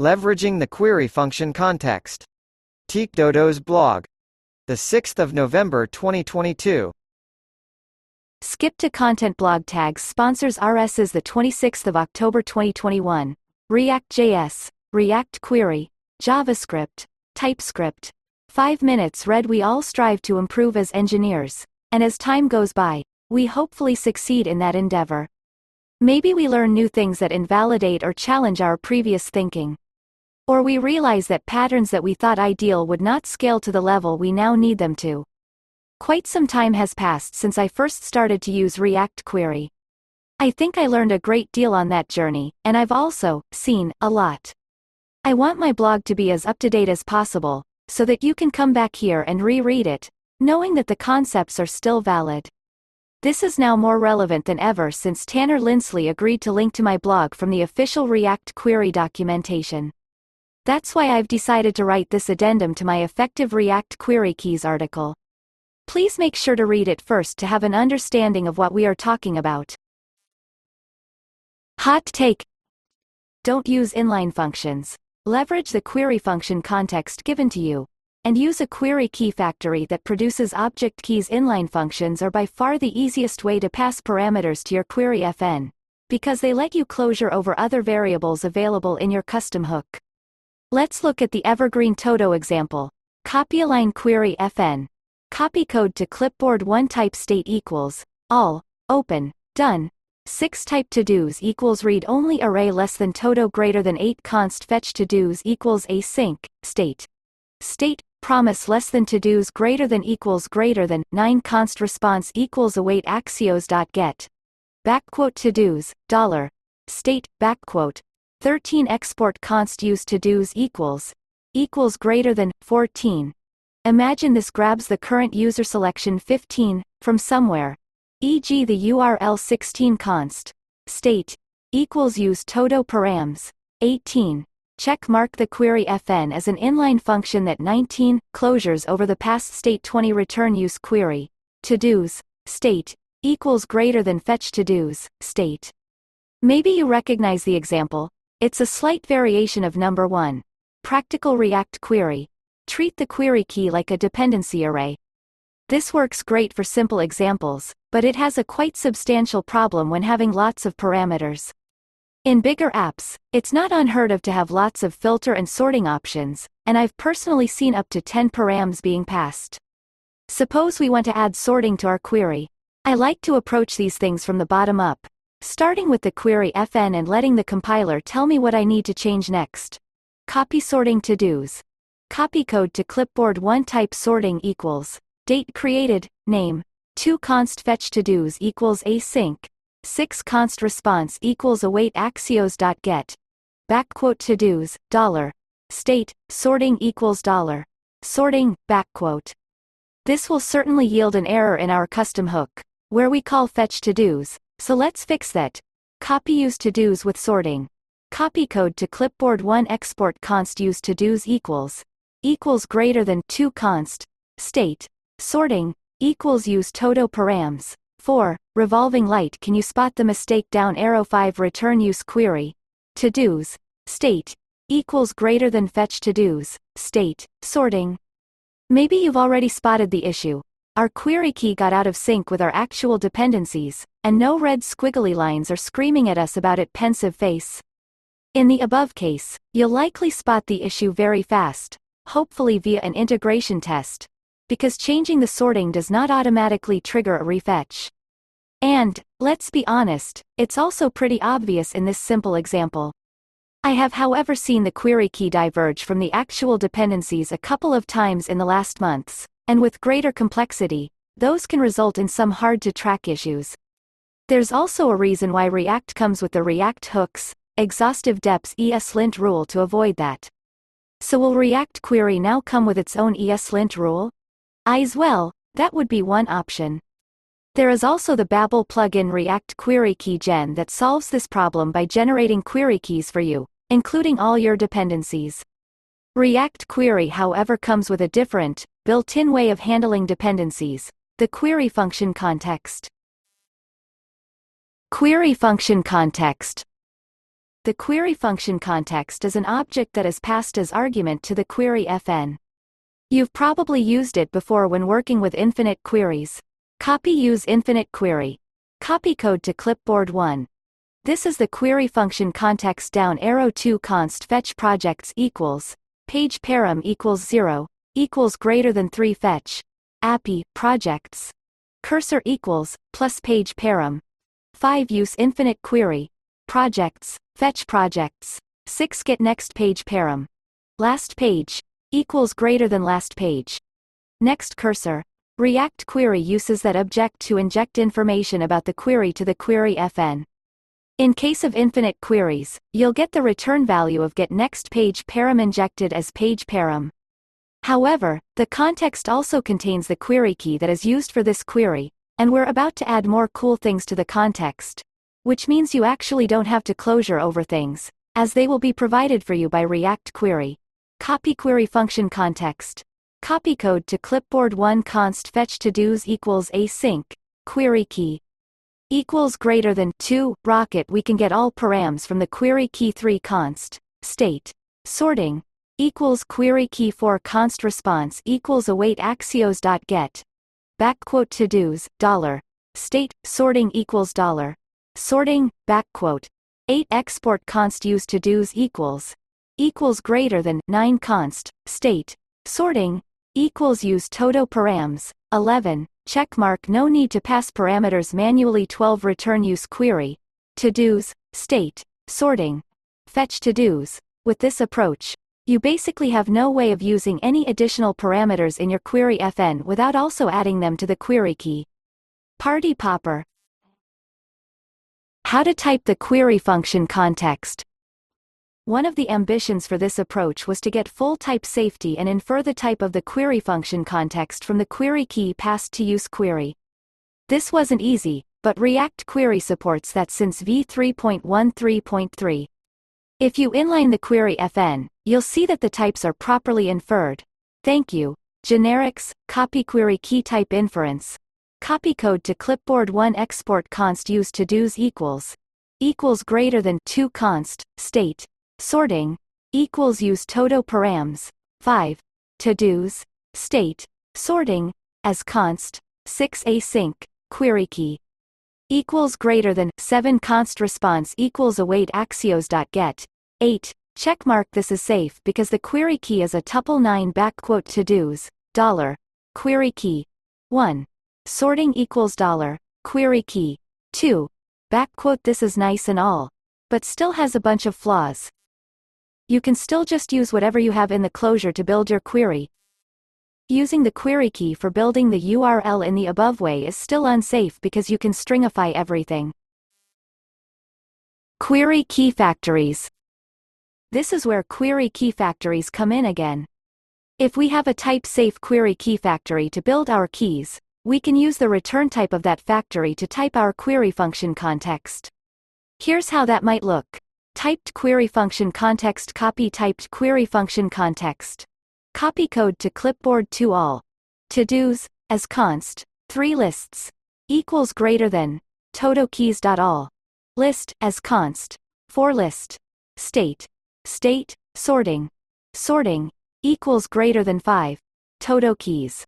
Leveraging the query function context. TkDodo's blog. The 6th of November 2022. Skip to Content blog tags sponsors RS is the 26th of October 2021. React.js, React Query, JavaScript, TypeScript. 5 minutes read we all strive to improve as engineers, and as time goes by, we hopefully succeed in that endeavor. Maybe we learn new things that invalidate or challenge our previous thinking. Or we realize that patterns that we thought ideal would not scale to the level we now need them to. Quite some time has passed since I first started to use React Query. I think I learned a great deal on that journey, and I've also seen a lot. I want my blog to be as up to date as possible, so that you can come back here and reread it, knowing that the concepts are still valid. This is now more relevant than ever since Tanner Linsley agreed to link to my blog from the official React Query documentation. That's why I've decided to write this addendum to my effective React Query Keys article. Please make sure to read it first to have an understanding of what we are talking about. Hot take Don't use inline functions. Leverage the query function context given to you and use a query key factory that produces object keys inline functions are by far the easiest way to pass parameters to your query fn, because they let you closure over other variables available in your custom hook. Let's look at the evergreen Todo example. Copy a line query fn. Copy code to clipboard 1 type state equals, all, open, done. 6 type to-dos equals read only array less than todo greater than 8 const fetch to-dos equals async, state. State, promise less than to-dos greater than equals greater than 9 const response equals await axios dot get backquote to-dos dollar state backquote 13 export const use to-dos equals equals greater than 14 imagine this grabs the current user selection 15 from somewhere e.g. the url 16 const state equals use todo params 18 check mark the query fn as an inline function that 19 closures over the past state 20 return use query to-dos state equals greater than fetch to-dos state. Maybe you recognize the example. It's a slight variation of number 1. Practical React query. Treat the query key like a dependency array. This works great for simple examples, but it has a quite substantial problem when having lots of parameters. In bigger apps, it's not unheard of to have lots of filter and sorting options, and I've personally seen up to 10 params being passed. Suppose we want to add sorting to our query. I like to approach these things from the bottom up, starting with the query fn and letting the compiler tell me what I need to change next. Copy sorting to-dos. Copy code to clipboard 1 type sorting equals date created, name, 2 const fetch to-dos equals async, 6 const response equals await axios dot get backquote to dos dollar state sorting equals dollar sorting backquote this will certainly yield an error in our custom hook where we call fetch to dos so let's fix that copy use to dos with sorting copy code to clipboard 1 export const use to dos equals equals greater than 2 const state sorting equals use todo params 4. Revolving light Can you spot the mistake down arrow 5 Return use query. To-dos. State. Equals greater than fetch to-dos. State. Sorting. Maybe you've already spotted the issue. Our query key got out of sync with our actual dependencies, and no red squiggly lines are screaming at us about it pensive face. In the above case, you'll likely spot the issue very fast, hopefully via an integration test, because changing the sorting does not automatically trigger a refetch. And, let's be honest, it's also pretty obvious in this simple example. I have however seen the query key diverge from the actual dependencies a couple of times in the last months, and with greater complexity, those can result in some hard to track issues. There's also a reason why React comes with the React hooks, exhaustive deps ESLint rule to avoid that. So will React query now come with its own ESLint rule? As well, that would be one option. There is also the Babel plugin React Query Key Gen that solves this problem by generating query keys for you, including all your dependencies. React Query however comes with a different, built-in way of handling dependencies, the query function context. Query function context the query function context is an object that is passed as argument to the query fn. You've probably used it before when working with infinite queries. Copy use infinite query. Copy code to clipboard 1. This is the query function context down arrow 2 const fetch projects equals page param equals 0 equals greater than 3 fetch. Appy projects. Cursor equals plus page param. 5 use infinite query. Projects fetch projects. 6 get next page param. Last page equals greater than last page. Next cursor. React query uses that object to inject information about the query to the query fn. In case of infinite queries, you'll get the return value of get next page param injected as page param. However, the context also contains the query key that is used for this query, and we're about to add more cool things to the context. Which means you actually don't have to closure over things, as they will be provided for you by React Query. Copy query function context. Copy code to clipboard 1 const fetch to dos equals async, query key, equals greater than 2 rocket we can get all params from the query key 3 const state sorting equals query key for const response equals await axios dot get. Backquote to dos dollar. State sorting equals dollar. Sorting backquote. 8 export const use to dos equals. Equals greater than 9 const state. Sorting equals use todo params 11 checkmark no need to pass parameters manually 12 return use query, to-dos, state, sorting, fetch to-dos. With this approach, you basically have no way of using any additional parameters in your query fn without also adding them to the query key. Party popper. How to type the query function context. One of the ambitions for this approach was to get full type safety and infer the type of the query function context from the query key passed to use query. This wasn't easy, but React Query supports that since v3.13.3. If you inline the query fn, you'll see that the types are properly inferred. Thank you. Generics, copy query key type inference. Copy code to clipboard 1 export const use to dos equals. Equals greater than 2 const state. Sorting, equals use todo params, 5, to-dos, state, sorting, as const, 6 async, query key, equals greater than 7 const response equals await axios dot get. 8 checkmark this is safe because the query key is a tuple 9 backquote to dos dollar query key 1 sorting equals dollar query key 2 backquote this is nice and all but still has a bunch of flaws you can still just use whatever you have in the closure to build your query. Using the query key for building the URL in the above way is still unsafe because you can stringify everything. Query key factories. This is where query key factories come in again. If we have a type-safe query key factory to build our keys, we can use the return type of that factory to type our query function context. Here's how that might look. Typed query function context copy typed query function context. Copy code to clipboard to all. To-dos, as const, 3 lists, equals greater than, todo keys dot all. List, as const, 4 list. State, state, sorting. Sorting, equals greater than 5, todo keys.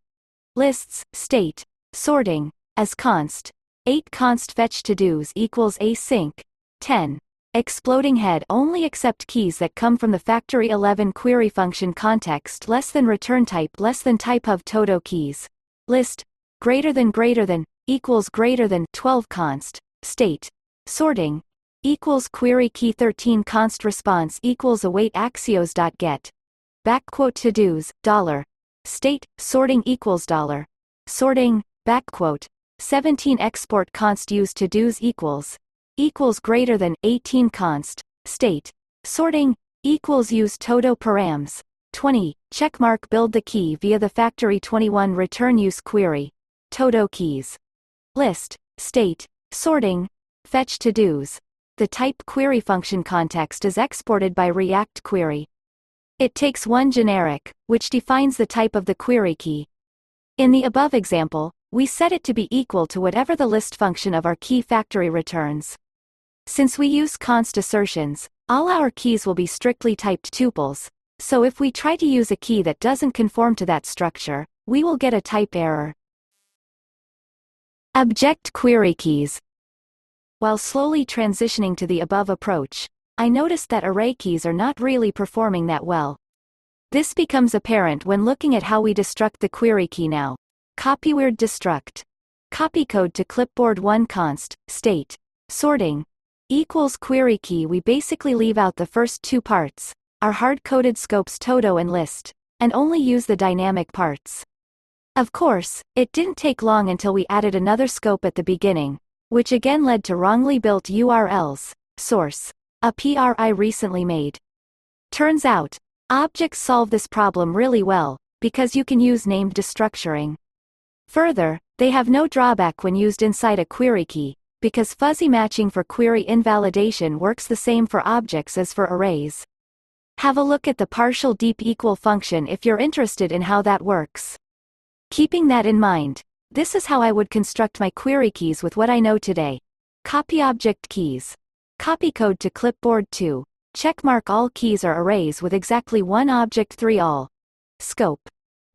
Lists, state, sorting, as const, 8 const fetch to-dos equals async, 10. Exploding head only accept keys that come from the factory 11 query function context less than return type less than type of todo keys. List greater than greater than equals greater than 12 const state sorting equals query key 13 const response equals await axios dot get. Backquote to dos dollar. State sorting equals dollar. Sorting backquote 17 export const use to dos equals. Equals greater than 18 const. State sorting equals use todo params. 20 checkmark build the key via the factory 21 return use query. Todo keys. List state sorting fetch to dos the type query function context is exported by react query it takes one generic which defines the type of the query key in the above example we set it to be equal to whatever the list function of our key factory returns. Since we use const assertions, All our keys will be strictly typed tuples, so if we try to use a key that doesn't conform to that structure, we will get a type error. Object query keys. While slowly transitioning to the above approach, I noticed that array keys are not really performing that well. This becomes apparent when looking at how we destruct the query key now. Copyword destruct. Copy code to clipboard 1 const, state, sorting, equals query key we basically leave out the first two parts, our hard-coded scopes todo and list, and only use the dynamic parts. Of course, it didn't take long until we added another scope at the beginning, which again led to wrongly built URLs, source, a PRI recently made. Turns out, objects solve this problem really well, because you can use named destructuring. Further, they have no drawback when used inside a query key, because fuzzy matching for query invalidation works the same for objects as for arrays. Have a look at the partial deep equal function if you're interested in how that works. Keeping that in mind, this is how I would construct my query keys with what I know today. Copy object keys. Copy code to clipboard 2. Checkmark all keys are arrays with exactly one object 3 all. Scope.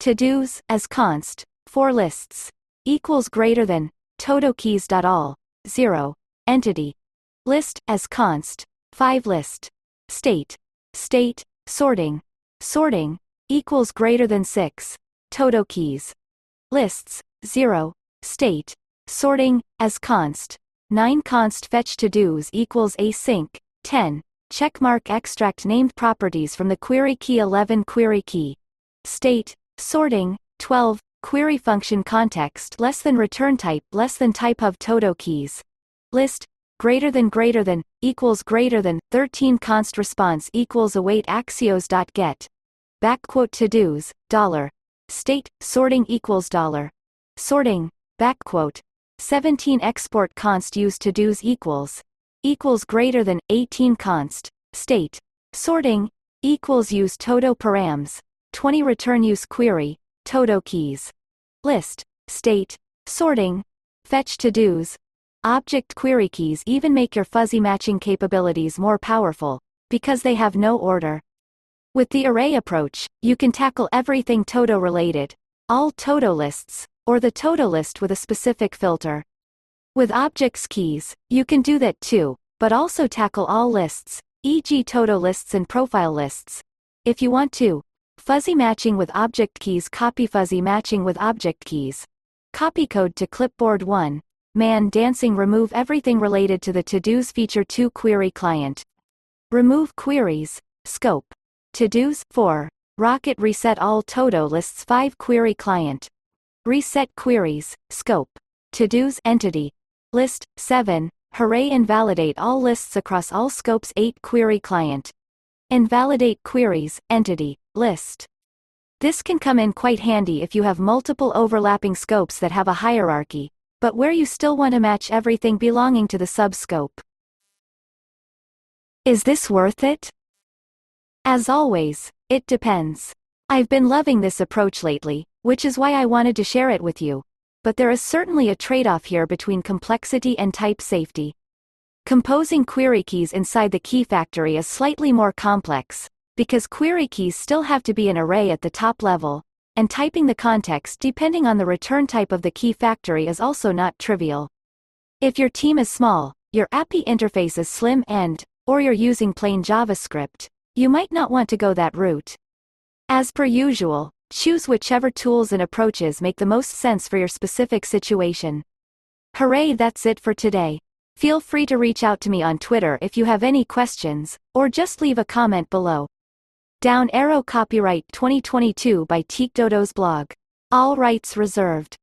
To-dos, as const, 4 lists. Equals greater than, todo keys dot all, 0. Entity. List, as const, 5 list. State. State, sorting. Sorting, equals greater than 6. Todo keys. Lists, 0. State. Sorting, as const, 9 const fetch to-dos equals async, 10, checkmark extract named properties from the query key 11 query key. State, sorting, 12, query function context less than return type less than type of todo keys. List, greater than greater than, equals greater than, 13 const response equals await axios dot get. Backquote to-dos, dollar. State, sorting equals dollar. Sorting, backquote, 17 export const use to dos equals equals greater than 18 const state. Sorting equals use todo params 20 return use query todo keys. List state sorting fetch to dos object query keys even make your fuzzy matching capabilities more powerful because they have no order. With the array approach you can tackle everything todo related all todo lists or the todo list with a specific filter. With objects keys, you can do that too, but also tackle all lists, e.g. todo lists and profile lists. If you want to, fuzzy matching with object keys copy fuzzy matching with object keys. Copy code to clipboard 1, man dancing remove everything related to the to-dos feature 2 query client. Remove queries, scope. To-dos, 4. Rocket reset all todo lists 5 query client. Reset queries, scope. To-dos entity. List, 7. Hooray invalidate all lists across all scopes 8 query client. Invalidate queries, entity, list. This can come in quite handy if you have multiple overlapping scopes that have a hierarchy, but where you still want to match everything belonging to the subscope. Is this worth it? As always, it depends. I've been loving this approach lately, which is why I wanted to share it with you. But there is certainly a trade-off here between complexity and type safety. Composing query keys inside the key factory is slightly more complex, because query keys still have to be an array at the top level, and typing the context depending on the return type of the key factory is also not trivial. If your team is small, your API interface is slim and, or you're using plain JavaScript, you might not want to go that route. As per usual, Choose whichever tools and approaches make the most sense for your specific situation. Hooray that's it for today. Feel free to reach out to me on Twitter if you have any questions, or just leave a comment below. Down Arrow Copyright 2022 by TkDodo's blog. All rights reserved.